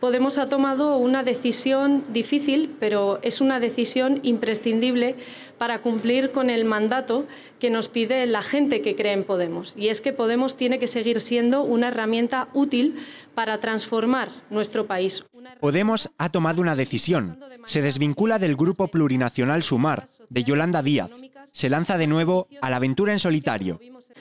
Podemos ha tomado una decisión difícil, pero es una decisión imprescindible para cumplir con el mandato que nos pide la gente que cree en Podemos. Y es que Podemos tiene que seguir siendo una herramienta útil para transformar nuestro país. Podemos ha tomado una decisión. Se desvincula del grupo plurinacional Sumar, de Yolanda Díaz. Se lanza de nuevo a la aventura en solitario.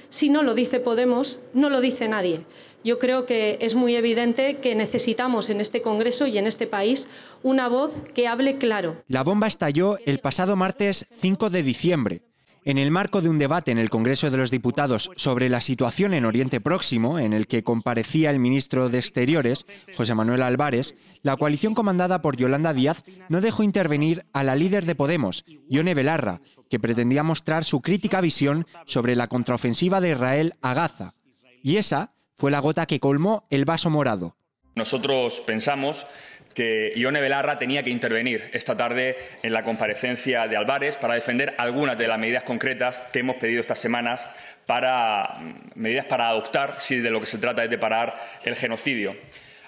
Si no lo dice Podemos, no lo dice nadie. Yo creo que es muy evidente que necesitamos en este Congreso y en este país una voz que hable claro. La bomba estalló el pasado martes 5 de diciembre. En el marco de un debate en el Congreso de los Diputados sobre la situación en Oriente Próximo, en el que comparecía el ministro de Exteriores, José Manuel Álvarez, la coalición comandada por Yolanda Díaz no dejó intervenir a la líder de Podemos, Ione Belarra, que pretendía mostrar su crítica visión sobre la contraofensiva de Israel a Gaza. Y esa fue la gota que colmó el vaso morado. Nosotros pensamos que Ione Belarra tenía que intervenir esta tarde en la comparecencia de Álvarez para defender algunas de las medidas concretas que hemos pedido estas semanas para mm, medidas para adoptar si de lo que se trata es de parar el genocidio.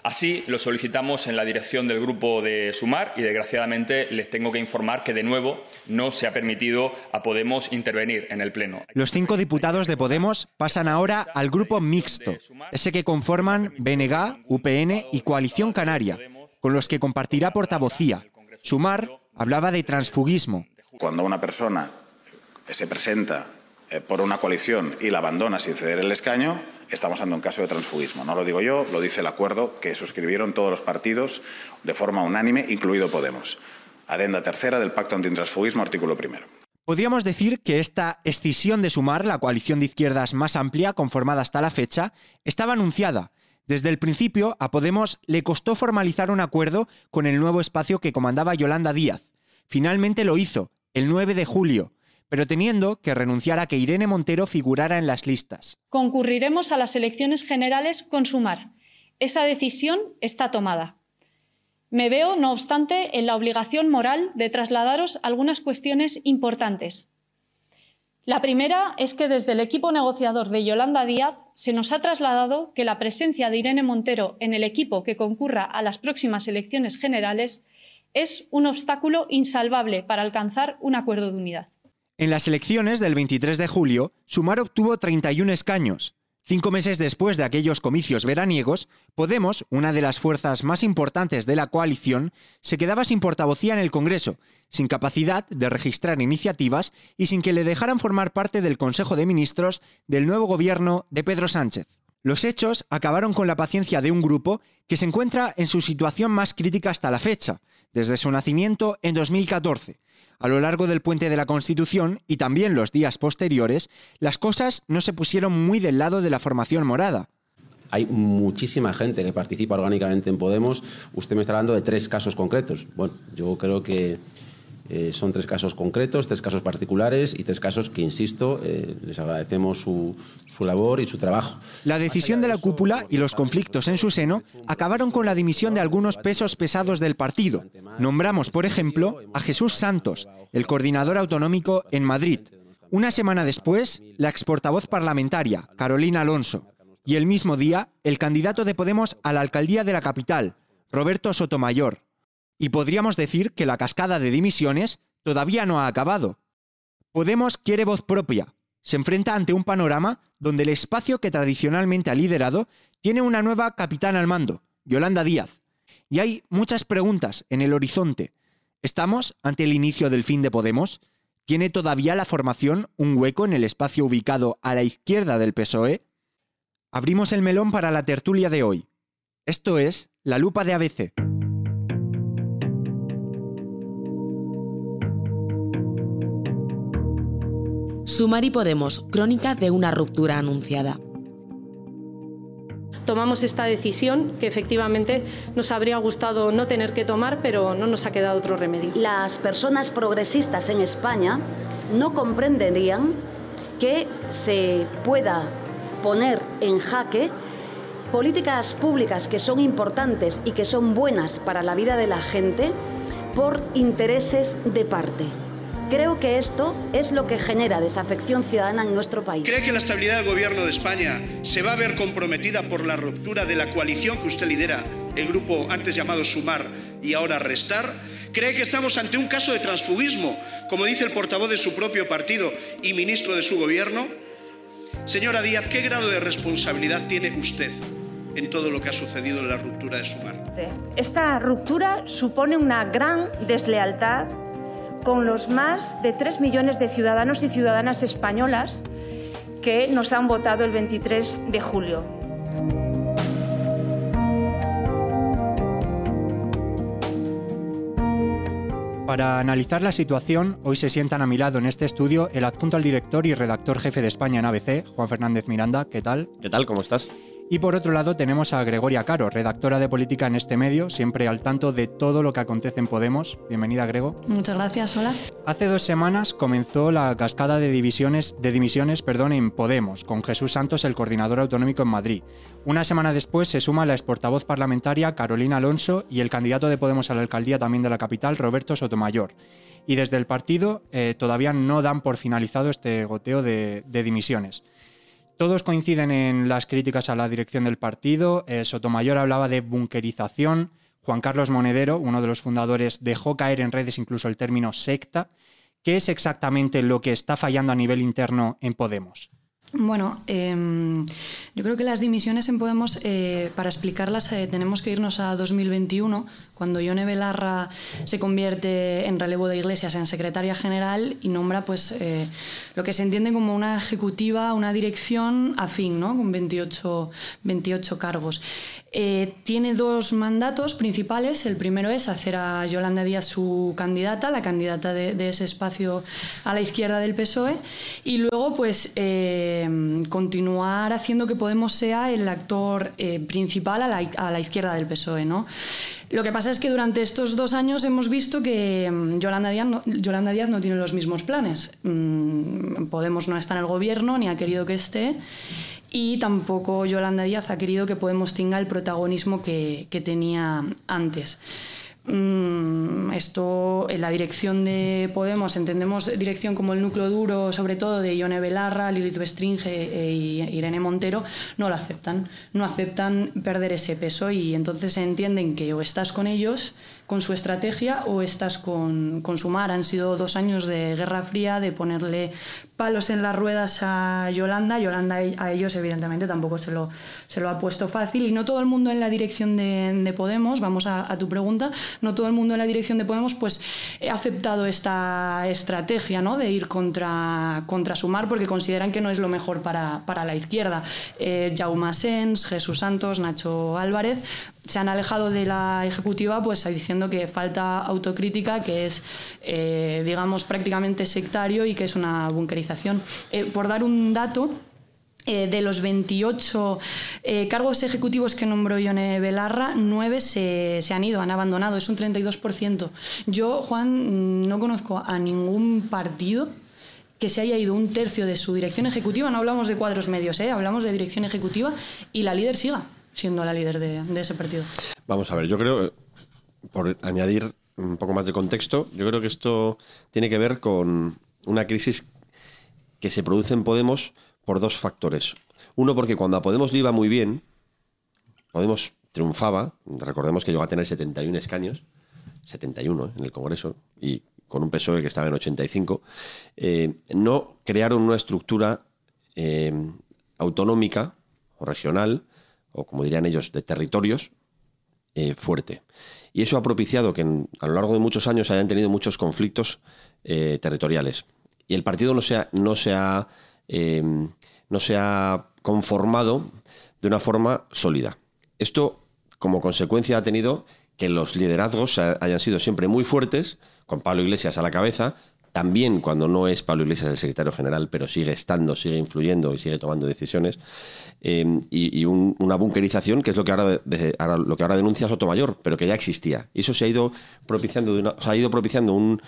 Así lo solicitamos en la dirección del grupo de Sumar y, desgraciadamente, les tengo que informar que, de nuevo, no se ha permitido a Podemos intervenir en el Pleno. Los cinco diputados de Podemos pasan ahora al grupo mixto, ese que conforman BNG, UPN y Coalición Canaria, con los que compartirá portavocía. Sumar hablaba de transfugismo. Cuando una persona se presenta eh, por una coalición y la abandona sin ceder el escaño, estamos ante un caso de transfugismo. No lo digo yo, lo dice el acuerdo que suscribieron todos los partidos de forma unánime, incluido Podemos. Adenda tercera del Pacto Antitransfugismo, artículo primero. Podríamos decir que esta escisión de Sumar, la coalición de izquierdas más amplia conformada hasta la fecha, estaba anunciada. Desde el principio, a Podemos le costó formalizar un acuerdo con el nuevo espacio que comandaba Yolanda Díaz. Finalmente lo hizo, el 9 de julio, pero teniendo que renunciar a que Irene Montero figurara en las listas. Concurriremos a las elecciones generales con Sumar. Esa decisión está tomada. Me veo, no obstante, en la obligación moral de trasladaros algunas cuestiones importantes. La primera es que desde el equipo negociador de Yolanda Díaz se nos ha trasladado que la presencia de Irene Montero en el equipo que concurra a las próximas elecciones generales es un obstáculo insalvable para alcanzar un acuerdo de unidad. En las elecciones del 23 de julio, Sumar obtuvo 31 escaños. Cinco meses después de aquellos comicios veraniegos, Podemos, una de las fuerzas más importantes de la coalición, se quedaba sin portavocía en el Congreso, sin capacidad de registrar iniciativas y sin que le dejaran formar parte del Consejo de Ministros del nuevo gobierno de Pedro Sánchez. Los hechos acabaron con la paciencia de un grupo que se encuentra en su situación más crítica hasta la fecha, desde su nacimiento en 2014. A lo largo del puente de la Constitución y también los días posteriores, las cosas no se pusieron muy del lado de la formación morada. Hay muchísima gente que participa orgánicamente en Podemos. Usted me está hablando de tres casos concretos. Bueno, yo creo que eh, son tres casos concretos, tres casos particulares y tres casos que, insisto, eh, les agradecemos su, su labor y su trabajo. La decisión de la cúpula y los conflictos en su seno acabaron con la dimisión de algunos pesos pesados del partido. Nombramos, por ejemplo, a Jesús Santos, el coordinador autonómico en Madrid. Una semana después, la exportavoz parlamentaria, Carolina Alonso. Y el mismo día, el candidato de Podemos a la alcaldía de la capital, Roberto Sotomayor. Y podríamos decir que la cascada de dimisiones todavía no ha acabado. Podemos quiere voz propia. Se enfrenta ante un panorama donde el espacio que tradicionalmente ha liderado tiene una nueva capitana al mando, Yolanda Díaz. Y hay muchas preguntas en el horizonte. ¿Estamos ante el inicio del fin de Podemos? ¿Tiene todavía la formación un hueco en el espacio ubicado a la izquierda del PSOE? Abrimos el melón para la tertulia de hoy. Esto es La Lupa de ABC. Sumar y Podemos, crónica de una ruptura anunciada. Tomamos esta decisión que efectivamente nos habría gustado no tener que tomar, pero no nos ha quedado otro remedio. Las personas progresistas en España no comprenderían que se pueda poner en jaque políticas públicas que son importantes y que son buenas para la vida de la gente por intereses de parte. Creo que esto es lo que genera desafección ciudadana en nuestro país. ¿Cree que la estabilidad del gobierno de España se va a ver comprometida por la ruptura de la coalición que usted lidera el grupo antes llamado Sumar y ahora Restar, cree que estamos ante un caso de transfugismo, como dice el portavoz de su propio partido y ministro de su gobierno. Señora Díaz, ¿qué grado de responsabilidad tiene usted en todo lo que ha sucedido en la ruptura de Sumar? Esta ruptura supone una gran deslealtad con los más de tres millones de ciudadanos y ciudadanas españolas que nos han votado el 23 de julio. Para analizar la situación, hoy se sientan a mi lado en este estudio el adjunto al director y redactor jefe de España en ABC, Juan Fernández Miranda. ¿Qué tal? ¿Qué tal? ¿Cómo estás? Y por otro lado tenemos a Gregoria Caro, redactora de política en este medio, siempre al tanto de todo lo que acontece en Podemos. Bienvenida, Grego. Muchas gracias, hola. Hace dos semanas comenzó la cascada de, divisiones, de dimisiones perdón, en Podemos, con Jesús Santos, el coordinador autonómico en Madrid. Una semana después se suma la exportavoz parlamentaria Carolina Alonso y el candidato de Podemos a la alcaldía también de la capital, Roberto Sotomayor. Y desde el partido eh, todavía no dan por finalizado este goteo de, de dimisiones. Todos coinciden en las críticas a la dirección del partido. Eh, Sotomayor hablaba de bunkerización. Juan Carlos Monedero, uno de los fundadores, dejó caer en redes incluso el término secta. ¿Qué es exactamente lo que está fallando a nivel interno en Podemos? Bueno, eh, yo creo que las dimisiones en Podemos, eh, para explicarlas, eh, tenemos que irnos a 2021, cuando Yone Belarra se convierte en relevo de Iglesias en secretaria general y nombra pues, eh, lo que se entiende como una ejecutiva, una dirección afín, ¿no? con 28, 28 cargos. Eh, tiene dos mandatos principales. El primero es hacer a Yolanda Díaz su candidata, la candidata de, ese espacio a la izquierda del PSOE, y luego pues eh, continuar haciendo que Podemos sea el actor eh, principal a la, izquierda del PSOE. ¿no? Lo que pasa es que durante estos dos años hemos visto que mm, Yolanda Díaz no, Yolanda Díaz no tiene los mismos planes. Mm, Podemos no está en el gobierno ni ha querido que esté y tampoco Yolanda Díaz ha querido que Podemos tenga el protagonismo que, que tenía antes. Mm, esto, en la dirección de Podemos, entendemos dirección como el núcleo duro, sobre todo de Ione Belarra, Lilith Bestringe e Irene Montero, no lo aceptan. No aceptan perder ese peso y entonces entienden que o estás con ellos, con su estrategia, o estás con, con Sumar. Han sido dos años de guerra fría, de ponerle palos en las ruedas a Yolanda. Yolanda a ellos, evidentemente, tampoco se lo, se lo ha puesto fácil. Y no todo el mundo en la dirección de, de Podemos, vamos a, tu pregunta, no todo el mundo en la dirección de Podemos pues ha aceptado esta estrategia ¿no? de ir contra, contra Sumar porque consideran que no es lo mejor para, para la izquierda. Eh, Jaume Sens, Jesús Santos, Nacho Álvarez se han alejado de la ejecutiva pues diciendo que falta autocrítica, que es, eh, digamos, prácticamente sectario y que es una bunkerización. Eh, por dar un dato, eh, de los 28 eh, cargos ejecutivos que nombró Ione Belarra, 9 se, se, han ido, han abandonado, es un 32%. Yo, Juan, no conozco a ningún partido que se haya ido un tercio de su dirección ejecutiva, no hablamos de cuadros medios, ¿eh? hablamos de dirección ejecutiva y la líder siga siendo la líder de, ese partido. Vamos a ver, yo creo, por añadir un poco más de contexto, yo creo que esto tiene que ver con una crisis que se produce en Podemos por dos factores. Uno, porque cuando a Podemos le iba muy bien, Podemos triunfaba, recordemos que llegó a tener 71 escaños, 71 ¿eh? en el Congreso, y con un PSOE que estaba en 85, eh, no crearon una estructura eh, autonómica o regional o como dirían ellos, de territorios eh, fuerte. Y eso ha propiciado que a lo largo de muchos años hayan tenido muchos conflictos eh, territoriales. Y el partido no se ha, no se ha, eh, no se ha conformado de una forma sólida. Esto, como consecuencia, ha tenido que los liderazgos hayan sido siempre muy fuertes, con Pablo Iglesias a la cabeza, también cuando no es Pablo Iglesias el secretario general, pero sigue estando, sigue influyendo y sigue tomando decisiones, eh, y, y un, una bunkerización que es lo que ahora, de, ahora, lo que ahora denuncia Sotomayor, pero que ya existía. Y eso se ha ido propiciando, una, se ha ido propiciando un,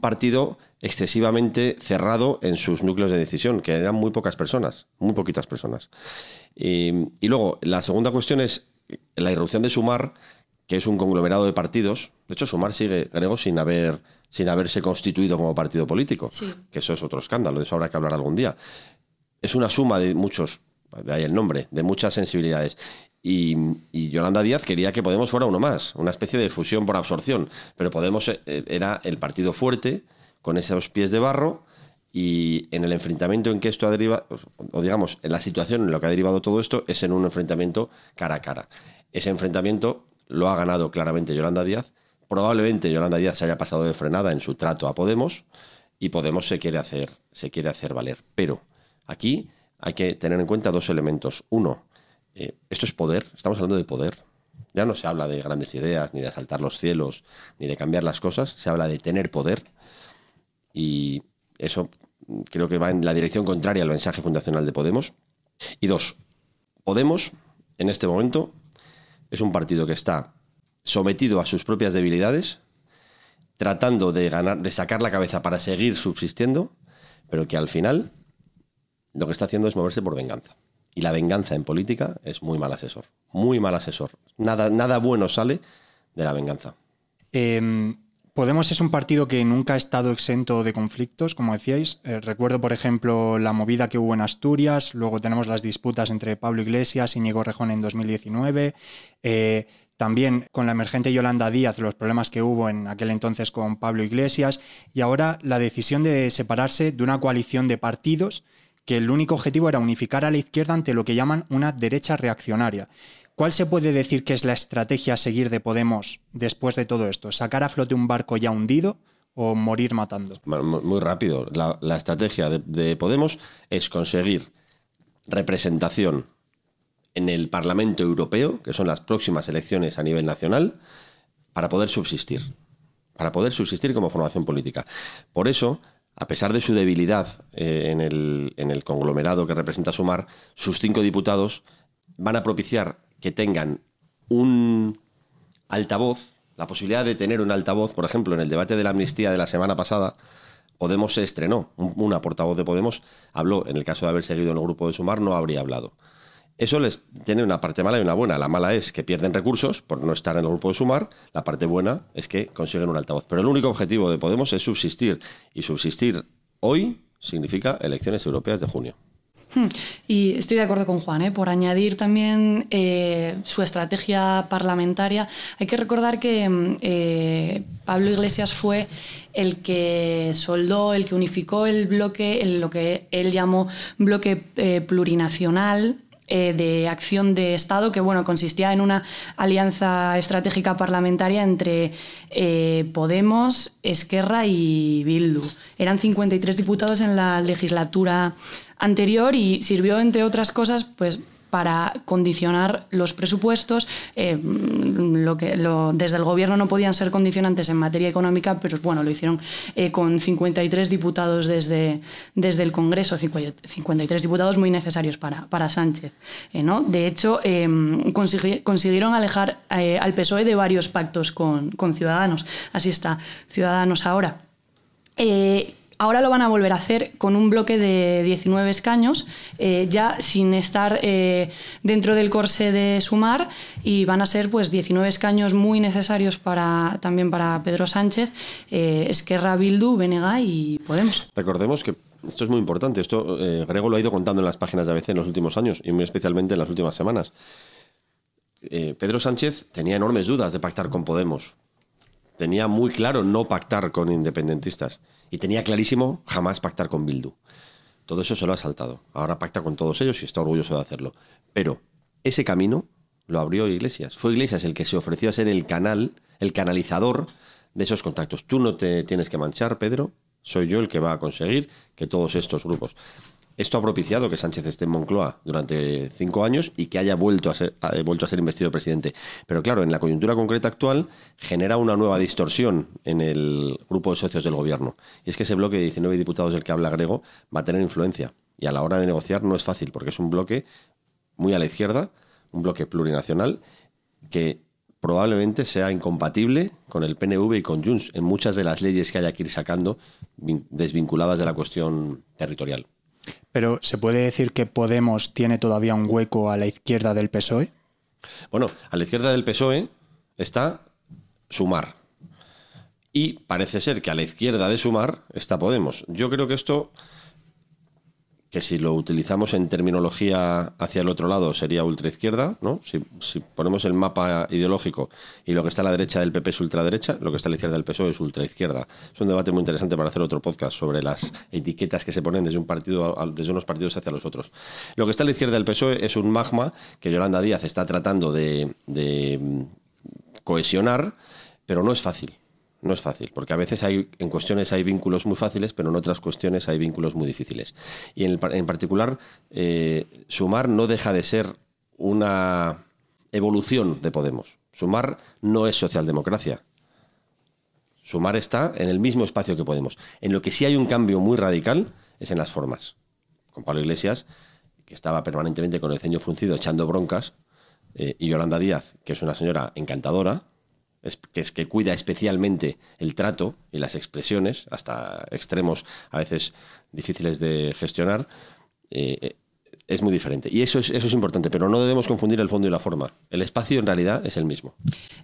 partido excesivamente cerrado en sus núcleos de decisión, que eran muy pocas personas, muy poquitas personas. Eh, y luego, la segunda cuestión es la irrupción de Sumar, que es un conglomerado de partidos. De hecho, Sumar sigue, Grego, sin haber sin haberse constituido como partido político, sí. que eso es otro escándalo, de eso habrá que hablar algún día. Es una suma de muchos, de ahí el nombre, de muchas sensibilidades. y, y, Yolanda Díaz quería que Podemos fuera uno más, una especie de fusión por absorción. Pero Podemos eh, era el partido fuerte, con esos pies de barro, y en el enfrentamiento en que esto ha derivado, o digamos, en la situación en la que ha derivado todo esto, es en un enfrentamiento cara a cara. Ese enfrentamiento lo ha ganado claramente Yolanda Díaz. Probablemente Yolanda Díaz se haya pasado de frenada en su trato a Podemos y Podemos se quiere hacer, se quiere hacer valer. Pero aquí hay que tener en cuenta dos elementos. Uno, eh, esto es poder, estamos hablando de poder. Ya no se habla de grandes ideas, ni de asaltar los cielos, ni de cambiar las cosas, se habla de tener poder. Y eso creo que va en la dirección contraria al mensaje fundacional de Podemos. Y dos, Podemos, en este momento, es un partido que está sometido a sus propias debilidades, tratando de ganar, de sacar la cabeza para seguir subsistiendo, pero que al final lo que está haciendo es moverse por venganza. Y la venganza en política es muy mal asesor, muy mal asesor. Nada, nada bueno sale de la venganza. Eh, Podemos es un partido que nunca ha estado exento de conflictos, como decíais. Eh, recuerdo, por ejemplo, la movida que hubo en Asturias, luego tenemos las disputas entre Pablo Iglesias y Ñigo Rejón en 2019. Eh, también con la emergente Yolanda Díaz, los problemas que hubo en aquel entonces con Pablo Iglesias, y ahora la decisión de separarse de una coalición de partidos que el único objetivo era unificar a la izquierda ante lo que llaman una derecha reaccionaria. ¿Cuál se puede decir que es la estrategia a seguir de Podemos después de todo esto? ¿Sacar a flote un barco ya hundido o morir matando? Muy rápido. La, estrategia de, Podemos es conseguir representación en el Parlamento Europeo, que son las próximas elecciones a nivel nacional, para poder subsistir. Para poder subsistir como formación política. Por eso, a pesar de su debilidad eh, en, el, en el conglomerado que representa Sumar, sus cinco diputados van a propiciar que tengan un altavoz, la posibilidad de tener un altavoz, por ejemplo, en el debate de la amnistía de la semana pasada, Podemos se estrenó. Una portavoz de Podemos habló, en el caso de haber seguido en el grupo de Sumar, no habría hablado. Eso les tiene una parte mala y una buena. La mala es que pierden recursos por no estar en el grupo de Sumar. La parte buena es que consiguen un altavoz. Pero el único objetivo de Podemos es subsistir. Y subsistir hoy significa elecciones europeas de junio. Hmm. Y estoy de acuerdo con Juan, ¿eh? por añadir también eh, su estrategia parlamentaria. Hay que recordar que mm, eh, Pablo Iglesias fue el que soldó, el que unificó el bloque, lo que él llamó bloque plurinacional de acción de Estado, que bueno, consistía en una alianza estratégica parlamentaria entre Podemos, Esquerra y Bildu. Eran 53 diputados en la legislatura anterior y sirvió, entre otras cosas, pues para condicionar los presupuestos. Eh, lo que, desde el gobierno no podían ser condicionantes en materia económica, pero bueno, lo hicieron eh, con 53 diputados desde, desde el Congreso, 53 diputados muy necesarios para, para Sánchez. Eh, ¿no? De hecho, consiguieron alejar al PSOE de varios pactos con, con Ciudadanos. Así está Ciudadanos ahora. Ahora lo van a volver a hacer con un bloque de 19 escaños, eh, ya sin estar eh, dentro del corse de sumar, y van a ser pues 19 escaños muy necesarios para, también para Pedro Sánchez, eh, Esquerra, Bildu, Benega y Podemos. Recordemos que esto es muy importante, esto Grego lo ha ido contando en las páginas de ABC en los últimos años y muy especialmente en las últimas semanas. Pedro Sánchez tenía enormes dudas de pactar con Podemos. Tenía muy claro no pactar con independentistas. Y tenía clarísimo jamás pactar con Bildu. Todo eso se lo ha saltado. Ahora pacta con todos ellos y está orgulloso de hacerlo. Pero ese camino lo abrió Iglesias. Fue Iglesias el que se ofreció a ser el canal, el canalizador de esos contactos. Tú no te tienes que manchar, Pedro. Soy yo el que va a conseguir que todos estos grupos. Esto ha propiciado que Sánchez esté en Moncloa durante cinco años y que haya vuelto a ser, investido presidente. Pero claro, en la coyuntura concreta actual genera una nueva distorsión en el grupo de socios del gobierno. Y es que ese bloque de 19 diputados del que habla Grego va a tener influencia. Y a la hora de negociar no es fácil, porque es un bloque muy a la izquierda, un bloque plurinacional, que probablemente sea incompatible con el PNV y con Junts en muchas de las leyes que haya que ir sacando desvinculadas de la cuestión territorial. Pero ¿se puede decir que Podemos tiene todavía un hueco a la izquierda del PSOE? Bueno, a la izquierda del PSOE está Sumar. Y parece ser que a la izquierda de Sumar está Podemos. Yo creo que esto que si lo utilizamos en terminología hacia el otro lado sería ultraizquierda, ¿no? Si, si, ponemos el mapa ideológico y lo que está a la derecha del PP es ultraderecha, lo que está a la izquierda del PSOE es ultraizquierda. Es un debate muy interesante para hacer otro podcast sobre las etiquetas que se ponen desde un partido desde unos partidos hacia los otros. Lo que está a la izquierda del PSOE es un magma que Yolanda Díaz está tratando de, cohesionar, pero no es fácil. No es fácil, porque a veces hay, en cuestiones hay vínculos muy fáciles, pero en otras cuestiones hay vínculos muy difíciles. Y en, en particular, eh, Sumar no deja de ser una evolución de Podemos. Sumar no es socialdemocracia. Sumar está en el mismo espacio que Podemos. En lo que sí hay un cambio muy radical es en las formas. Con Pablo Iglesias, que estaba permanentemente con el ceño fruncido echando broncas, eh, y Yolanda Díaz, que es una señora encantadora, que es que cuida especialmente el trato y las expresiones, hasta extremos a veces difíciles de gestionar, eh, es muy diferente. Y eso es, eso es importante, pero no debemos confundir el fondo y la forma. El espacio en realidad es el mismo.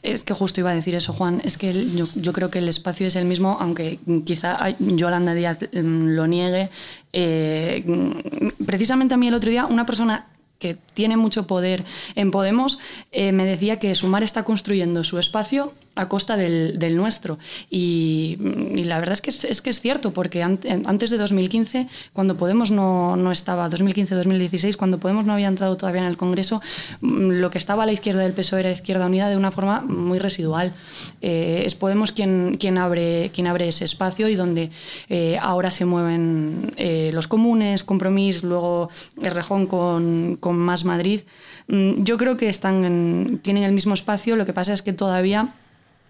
Es que justo iba a decir eso, Juan. Es que yo, yo creo que el espacio es el mismo, aunque quizá Yolanda Díaz mm, lo niegue. Eh, mm, precisamente a mí el otro día una persona que tiene mucho poder en Podemos, eh, me decía que Sumar está construyendo su espacio a costa del, del nuestro. Y, la verdad es que es, que es cierto, porque antes de 2015, cuando Podemos no, no estaba, 2015-2016, cuando Podemos no había entrado todavía en el Congreso, mm, lo que estaba a la izquierda del PSOE era Izquierda Unida de una forma muy residual. Eh, es Podemos quien, quien, abre, quien abre ese espacio y donde eh, ahora se mueven eh, los comunes, Compromís, luego Errejón con, con Más Madrid. Mm, yo creo que están en, tienen el mismo espacio, lo que pasa es que todavía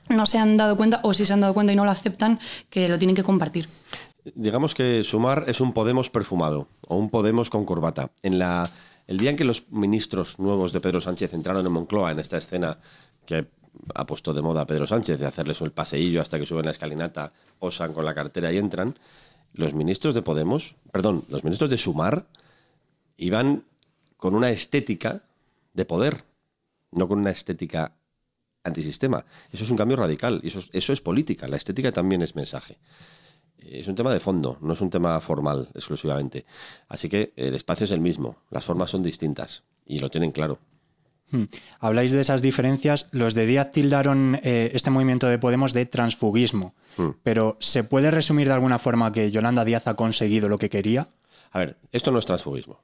no se han dado cuenta, o si se han dado cuenta y no lo aceptan, que lo tienen que compartir. Digamos que Sumar es un Podemos perfumado, o un Podemos con corbata. En la, el día en que los ministros nuevos de Pedro Sánchez entraron en Moncloa, en esta escena que ha puesto de moda a Pedro Sánchez, de hacerles el paseillo hasta que suben la escalinata, posan con la cartera y entran, los ministros de Podemos, perdón, los ministros de Sumar iban con una estética de poder, no con una estética antisistema. Eso es un cambio radical y eso, eso es política. La estética también es mensaje. Es un tema de fondo, no es un tema formal exclusivamente. Así que el espacio es el mismo, las formas son distintas y lo tienen claro. Hmm. Habláis de esas diferencias. Los de Díaz tildaron eh, este movimiento de Podemos de transfugismo. Hmm. Pero ¿se puede resumir de alguna forma que Yolanda Díaz ha conseguido lo que quería? A ver, esto no es transfugismo.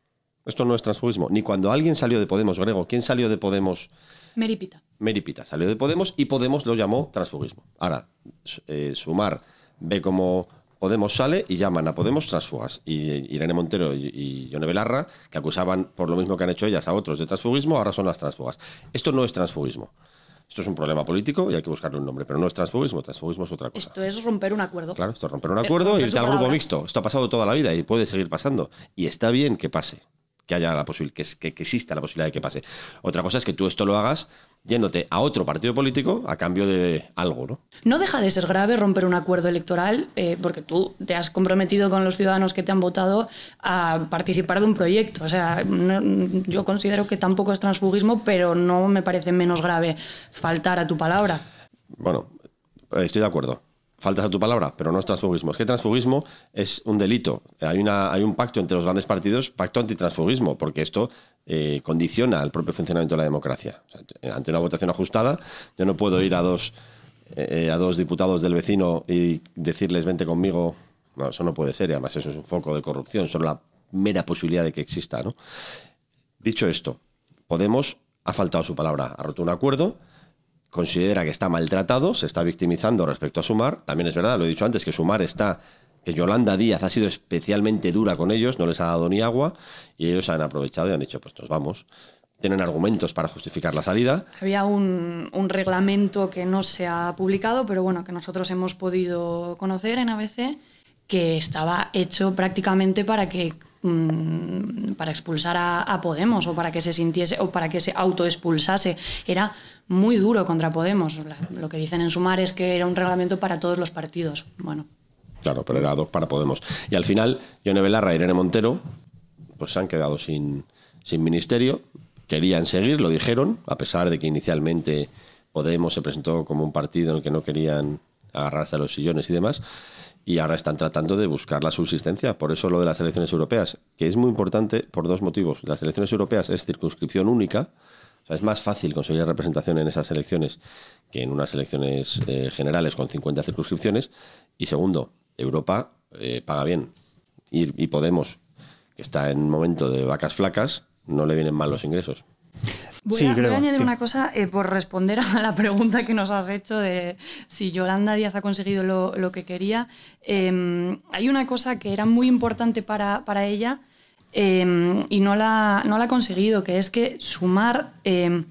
Esto no es transfugismo. Ni cuando alguien salió de Podemos, Grego, ¿quién salió de Podemos? Meripita. Meripita salió de Podemos y Podemos lo llamó transfugismo. Ahora, eh, Sumar ve cómo Podemos sale y llaman a Podemos transfugas. Y Irene Montero y, y Yone Belarra, que acusaban por lo mismo que han hecho ellas a otros de transfugismo, ahora son las transfugas. Esto no es transfugismo. Esto es un problema político y hay que buscarle un nombre, pero no es transfugismo, transfugismo es otra cosa. Esto es romper un acuerdo. Claro, esto es romper un acuerdo y irte al grupo mixto. Esto ha pasado toda la vida y puede seguir pasando. Y está bien que pase, que haya la posibilidad, que, que, que exista la posibilidad de que pase. Otra cosa es que tú esto lo hagas yéndote a otro partido político a cambio de algo, ¿no? No deja de ser grave romper un acuerdo electoral eh, porque tú te has comprometido con los ciudadanos que te han votado a participar de un proyecto. O sea, no, yo considero que tampoco es transfugismo, pero no me parece menos grave faltar a tu palabra. Bueno, estoy de acuerdo. Faltas a tu palabra, pero no es transfugismo. Es que transfugismo es un delito. Hay, una, hay un pacto entre los grandes partidos, pacto antitransfugismo, porque esto eh, condiciona el propio funcionamiento de la democracia. Ante una votación ajustada, yo no puedo ir a dos, eh, a dos diputados del vecino y decirles vente conmigo. No, eso no puede ser, además eso es un foco de corrupción, solo la mera posibilidad de que exista. Dicho esto, Podemos ha faltado su palabra, ha roto un acuerdo considera que está maltratado, se está victimizando respecto a Sumar. También es verdad, lo he dicho antes, que Sumar está, que Yolanda Díaz ha sido especialmente dura con ellos, no les ha dado ni agua, y ellos han aprovechado y han dicho, pues nos vamos. Tienen argumentos para justificar la salida. Había un, reglamento que no se ha publicado, pero bueno, que nosotros hemos podido conocer en ABC, que estaba hecho prácticamente para que mm, para expulsar a, a, Podemos o para que se sintiese o para que se autoexpulsase. Era muy duro contra Podemos. Lo que dicen en Sumar es que era un reglamento para todos los partidos. Bueno. Claro, pero era dos para Podemos. Y al final, Yone Belarra y Irene Montero pues se han quedado sin, sin ministerio. Querían seguir, lo dijeron, a pesar de que inicialmente Podemos se presentó como un partido en el que no querían agarrarse a los sillones y demás. y ahora están tratando de buscar la subsistencia. Por eso lo de las elecciones europeas, que es muy importante por dos motivos. Las elecciones europeas es circunscripción única, sea, es más fácil conseguir representación en esas elecciones que en unas elecciones eh, generales con 50 circunscripciones. Y segundo, Europa eh, paga bien. Y, y Podemos, que está en un momento de vacas flacas, no le vienen mal los ingresos. Voy, Sí, a, voy creo, a añadir sí. una cosa eh, por responder a la pregunta que nos has hecho de si Yolanda Díaz ha conseguido lo, lo que quería. Eh, hay una cosa que era muy importante para, para ella eh, y no la, no la ha conseguido, que es que Sumar eh,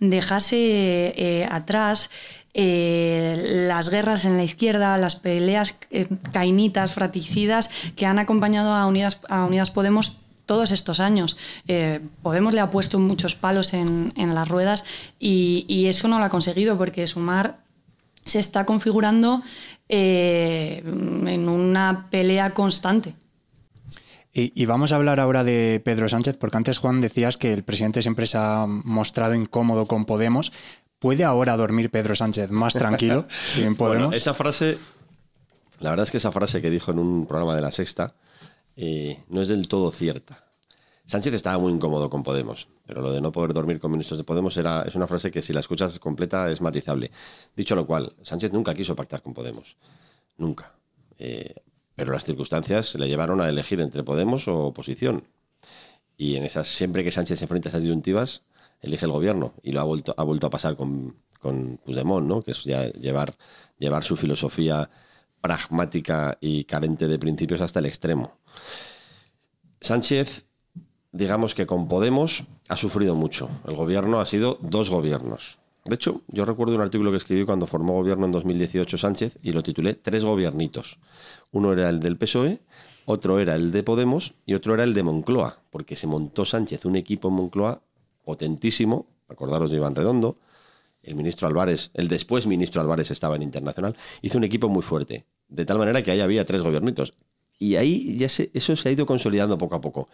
dejase atrás eh, las guerras en la izquierda, las peleas eh, cainitas, fraticidas que han acompañado a Unidas, a Unidas Podemos todos estos años. Eh, Podemos le ha puesto muchos palos en, en las ruedas y, y eso no lo ha conseguido porque Sumar se está configurando eh, en una pelea constante. Y, y vamos a hablar ahora de Pedro Sánchez, porque antes Juan decías que el presidente siempre se ha mostrado incómodo con Podemos. ¿Puede ahora dormir Pedro Sánchez más tranquilo sin Podemos? Bueno, esa frase, la verdad es que esa frase que dijo en un programa de La Sexta eh, no es del todo cierta. Sánchez estaba muy incómodo con Podemos, pero lo de no poder dormir con ministros de Podemos era, es una frase que si la escuchas completa es matizable. Dicho lo cual, Sánchez nunca quiso pactar con Podemos. Nunca. Eh, pero las circunstancias le llevaron a elegir entre Podemos o oposición. Y en esas, siempre que Sánchez se enfrenta a esas disyuntivas, elige el gobierno. Y lo ha vuelto, ha vuelto a pasar con, con Puigdemont, ¿no? que es ya llevar, llevar su filosofía pragmática y carente de principios hasta el extremo. Sánchez, digamos que con Podemos ha sufrido mucho. El gobierno ha sido dos gobiernos. De hecho, yo recuerdo un artículo que escribí cuando formó gobierno en 2018 Sánchez y lo titulé Tres gobiernitos. Uno era el del PSOE, otro era el de Podemos y otro era el de Moncloa, porque se montó Sánchez un equipo en Moncloa potentísimo, acordaros de Iván Redondo, el ministro Álvarez, el después ministro Álvarez estaba en Internacional, hizo un equipo muy fuerte, de tal manera que ahí había tres gobiernitos. Y ahí ya eso se ha ido consolidando poco a poco.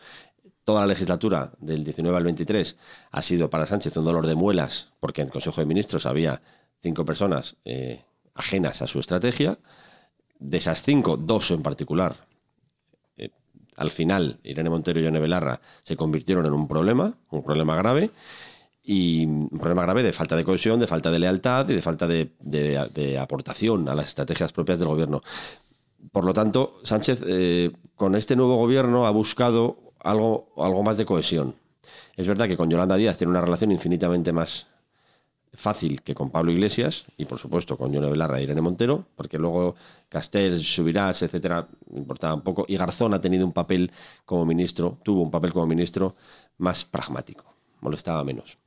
Toda la legislatura del 19 al 23 ha sido para Sánchez un dolor de muelas, porque en el Consejo de Ministros había cinco personas eh, ajenas a su estrategia. De esas cinco, dos en particular, eh, al final Irene Montero y Yone Belarra se convirtieron en un problema, un problema grave, y un problema grave de falta de cohesión, de falta de lealtad y de falta de, aportación a las estrategias propias del gobierno. Por lo tanto, Sánchez eh, con este nuevo gobierno ha buscado algo, algo más de cohesión. Es verdad que con Yolanda Díaz tiene una relación infinitamente más fácil que con Pablo Iglesias y, por supuesto, con Yone Belarra e Irene Montero, porque luego Castel, Subirás, etcétera, importaba un poco. Y Garzón ha tenido un papel como ministro, tuvo un papel como ministro más pragmático, molestaba menos.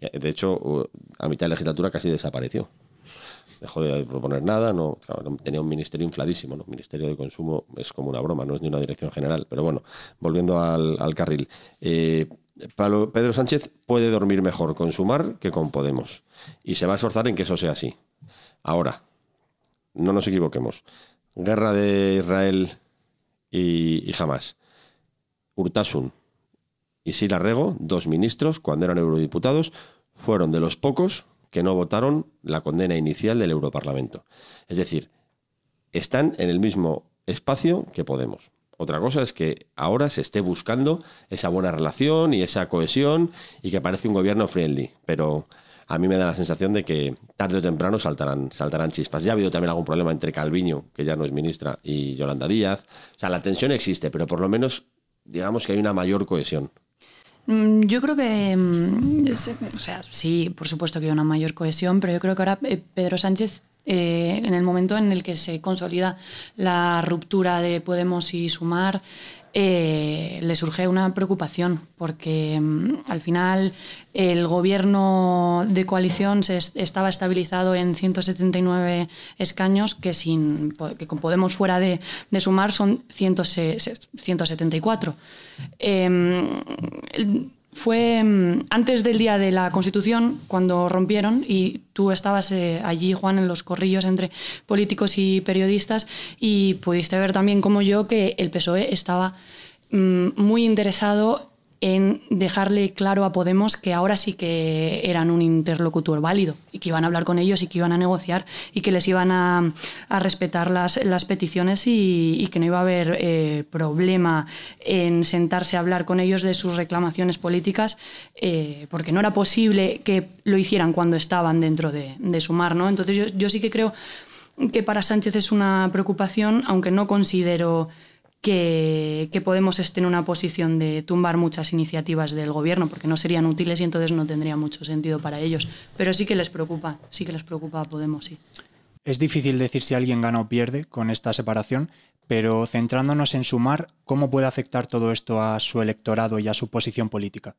De hecho, a mitad de legislatura casi desapareció. Dejó de proponer nada, no, tenía un ministerio infladísimo, ¿no? Ministerio de Consumo es como una broma, no es ni una dirección general. Pero bueno, volviendo al, carril. Eh, Pedro Sánchez puede dormir mejor con Sumar que con Podemos. Y se va a esforzar en que eso sea así. Ahora, no nos equivoquemos. Guerra de Israel y, y Hamas. Urtasun y Sila Rego, dos ministros, cuando eran eurodiputados, fueron de los pocos que no votaron la condena inicial del Europarlamento. Es decir, están en el mismo espacio que Podemos. Otra cosa es que ahora se esté buscando esa buena relación y esa cohesión y que parece un gobierno friendly. Pero a mí me da la sensación de que tarde o temprano saltarán, saltarán chispas. Ya ha habido también algún problema entre Calviño, que ya no es ministra, y Yolanda Díaz. O sea, la tensión existe, pero por lo menos digamos que hay una mayor cohesión. Mm, Yo creo que, mm, o sea, sí, por supuesto que hay una mayor cohesión, pero yo creo que ahora eh, Pedro Sánchez, eh, en el momento en el que se consolida la ruptura de Podemos y Sumar, eh, le surge una preocupación, porque mm, al final el gobierno de coalición se es- estaba estabilizado en 179 escaños, que, sin, que con Podemos fuera de, Sumar son 100 se- se- 174. Em, el- fue mm, antes del día de la Constitución cuando rompieron y tú estabas eh, allí, Juan, en los corrillos entre políticos y periodistas y pudiste ver también como yo que el PSOE estaba mm, muy interesado en dejarle claro a Podemos que ahora sí que eran un interlocutor válido y que iban a hablar con ellos y que iban a negociar y que les iban a, respetar las, las peticiones y, que no iba a haber eh, problema en sentarse a hablar con ellos de sus reclamaciones políticas, eh, porque no era posible que lo hicieran cuando estaban dentro de, de Sumar. ¿no? Entonces yo, yo sí que creo que para Sánchez es una preocupación, aunque no considero que, Podemos esté en una posición de tumbar muchas iniciativas del gobierno, porque no serían útiles y entonces no tendría mucho sentido para ellos. Pero sí que les preocupa, sí que les preocupa a Podemos, sí. Es difícil decir si alguien gana o pierde con esta separación, pero centrándonos en sumar, ¿cómo puede afectar todo esto a su electorado y a su posición política?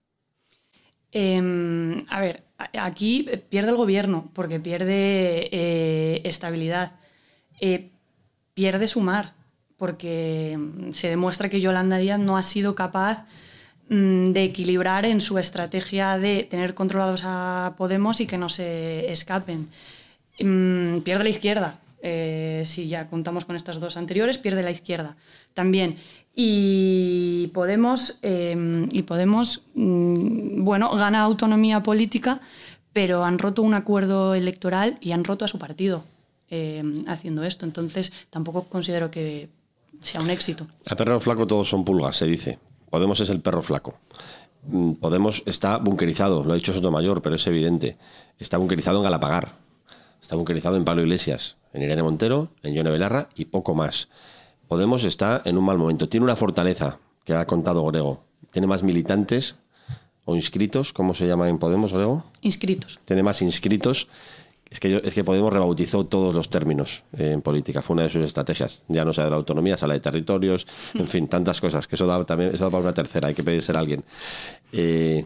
Em, a ver, aquí pierde el gobierno porque pierde eh, estabilidad, eh, pierde sumar porque mm, se demuestra que Yolanda Díaz no ha sido capaz mm, de equilibrar en su estrategia de tener controlados a Podemos y que no se escapen. Mm, pierde la izquierda. Eh, si ya contamos con estas dos anteriores, pierde la izquierda también. Y Podemos, em, y Podemos bueno, gana autonomía política, pero han roto un acuerdo electoral y han roto a su partido. Em, haciendo esto. Entonces, tampoco considero que sea un éxito. A perro flaco todos son pulgas, se dice. Podemos es el perro flaco. Mm, Podemos está bunkerizado, lo ha dicho Sotomayor, pero es evidente. Está bunkerizado en Galapagar, está bunkerizado en Pablo Iglesias, en Irene Montero, en Yone Belarra y poco más. Podemos está en un mal momento. Tiene una fortaleza que ha contado Grego. Tiene más militantes o inscritos, ¿cómo se llama en Podemos, Grego? Inscritos. Tiene más inscritos es que, es que Podemos rebautizó todos los términos en política, fue una de sus estrategias. Ya no sea de la autonomía, sala de territorios, en fin, tantas cosas, que eso da, también, eso da para una tercera, hay que pedir ser alguien. Eh,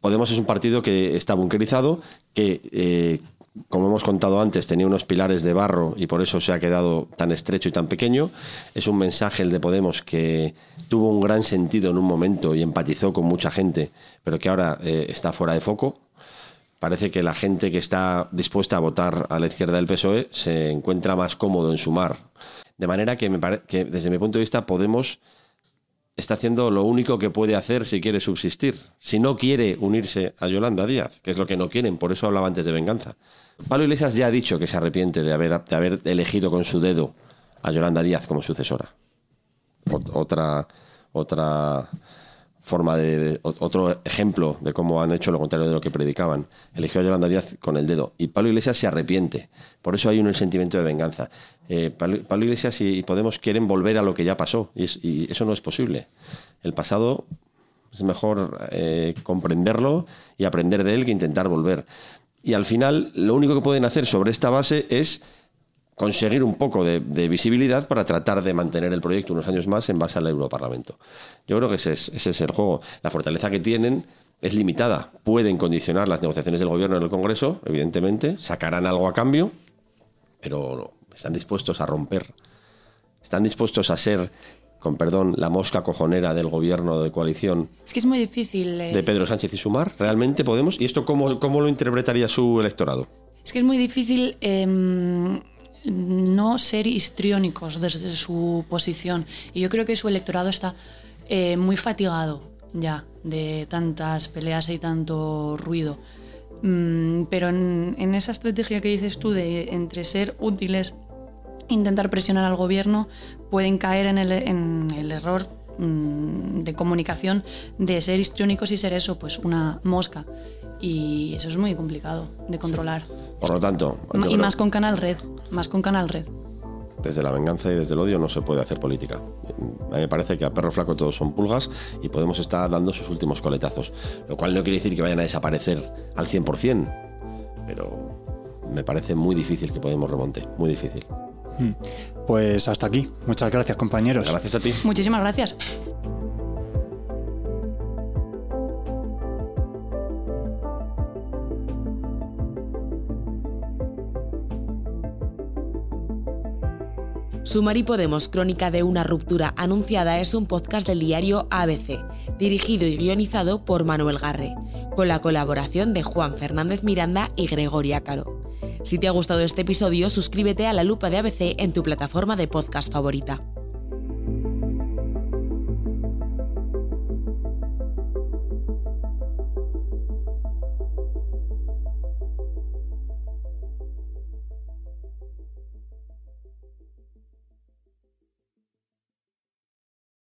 Podemos es un partido que está bunkerizado, que, eh, como hemos contado antes, tenía unos pilares de barro y por eso se ha quedado tan estrecho y tan pequeño. Es un mensaje el de Podemos que tuvo un gran sentido en un momento y empatizó con mucha gente, pero que ahora eh, está fuera de foco parece que la gente que está dispuesta a votar a la izquierda del PSOE se encuentra más cómodo en sumar. De manera que, desde mi punto de vista Podemos está haciendo lo único que puede hacer si quiere subsistir. Si no quiere unirse a Yolanda Díaz, que es lo que no quieren, por eso hablaba antes de venganza. Pablo Iglesias ya ha dicho que se arrepiente de haber, de haber elegido con su dedo a Yolanda Díaz como sucesora. Otra, otra forma de, otro ejemplo de cómo han hecho lo contrario de lo que predicaban. Eligió a Yolanda Díaz con el dedo. Y Pablo Iglesias se arrepiente. Por eso hay un sentimiento de venganza. Eh, Pablo, Iglesias y Podemos quieren volver a lo que ya pasó. Y, eso no es posible. El pasado es mejor eh, comprenderlo y aprender de él que intentar volver. Y al final, lo único que pueden hacer sobre esta base es conseguir un poco de, visibilidad para tratar de mantener el proyecto unos años más en base al Europarlamento. Yo creo que ese es, el juego. La fortaleza que tienen es limitada. Pueden condicionar las negociaciones del gobierno en el Congreso, evidentemente, sacarán algo a cambio, pero están dispuestos a romper. Están dispuestos a ser con perdón, la mosca cojonera del gobierno de coalición. Es que es muy difícil. Eh. De Pedro Sánchez y Sumar, ¿realmente podemos? ¿Y esto cómo, cómo lo interpretaría su electorado? Es que es muy difícil em, no ser histriónicos desde su posición. Y yo creo que su electorado está eh, muy fatigado ya de tantas peleas y tanto ruido. Mm, pero en, esa estrategia que dices tú de entre ser útiles intentar presionar al gobierno, pueden caer en el, error de comunicación de ser histriónicos y ser eso, pues una mosca. Y eso es muy complicado de controlar. Por lo tanto... Y más con Canal Red, más con Canal Red. Desde la venganza y desde el odio no se puede hacer política. A mí me parece que a perro flaco todos son pulgas y Podemos estar dando sus últimos coletazos. Lo cual no quiere decir que vayan a desaparecer al 100%, pero me parece muy difícil que Podemos remonte, muy difícil. Hmm. Pues hasta aquí. Muchas gracias, compañeros. Gracias a ti. Muchísimas gracias. Sumar y Podemos, crónica de una ruptura anunciada, es un podcast del diario ABC, dirigido y guionizado por Manuel Garre, con la colaboración de Juan Fernández Miranda y Gregoria Caro. Si te ha gustado este episodio, suscríbete a la lupa de ABC en tu plataforma de podcast favorita.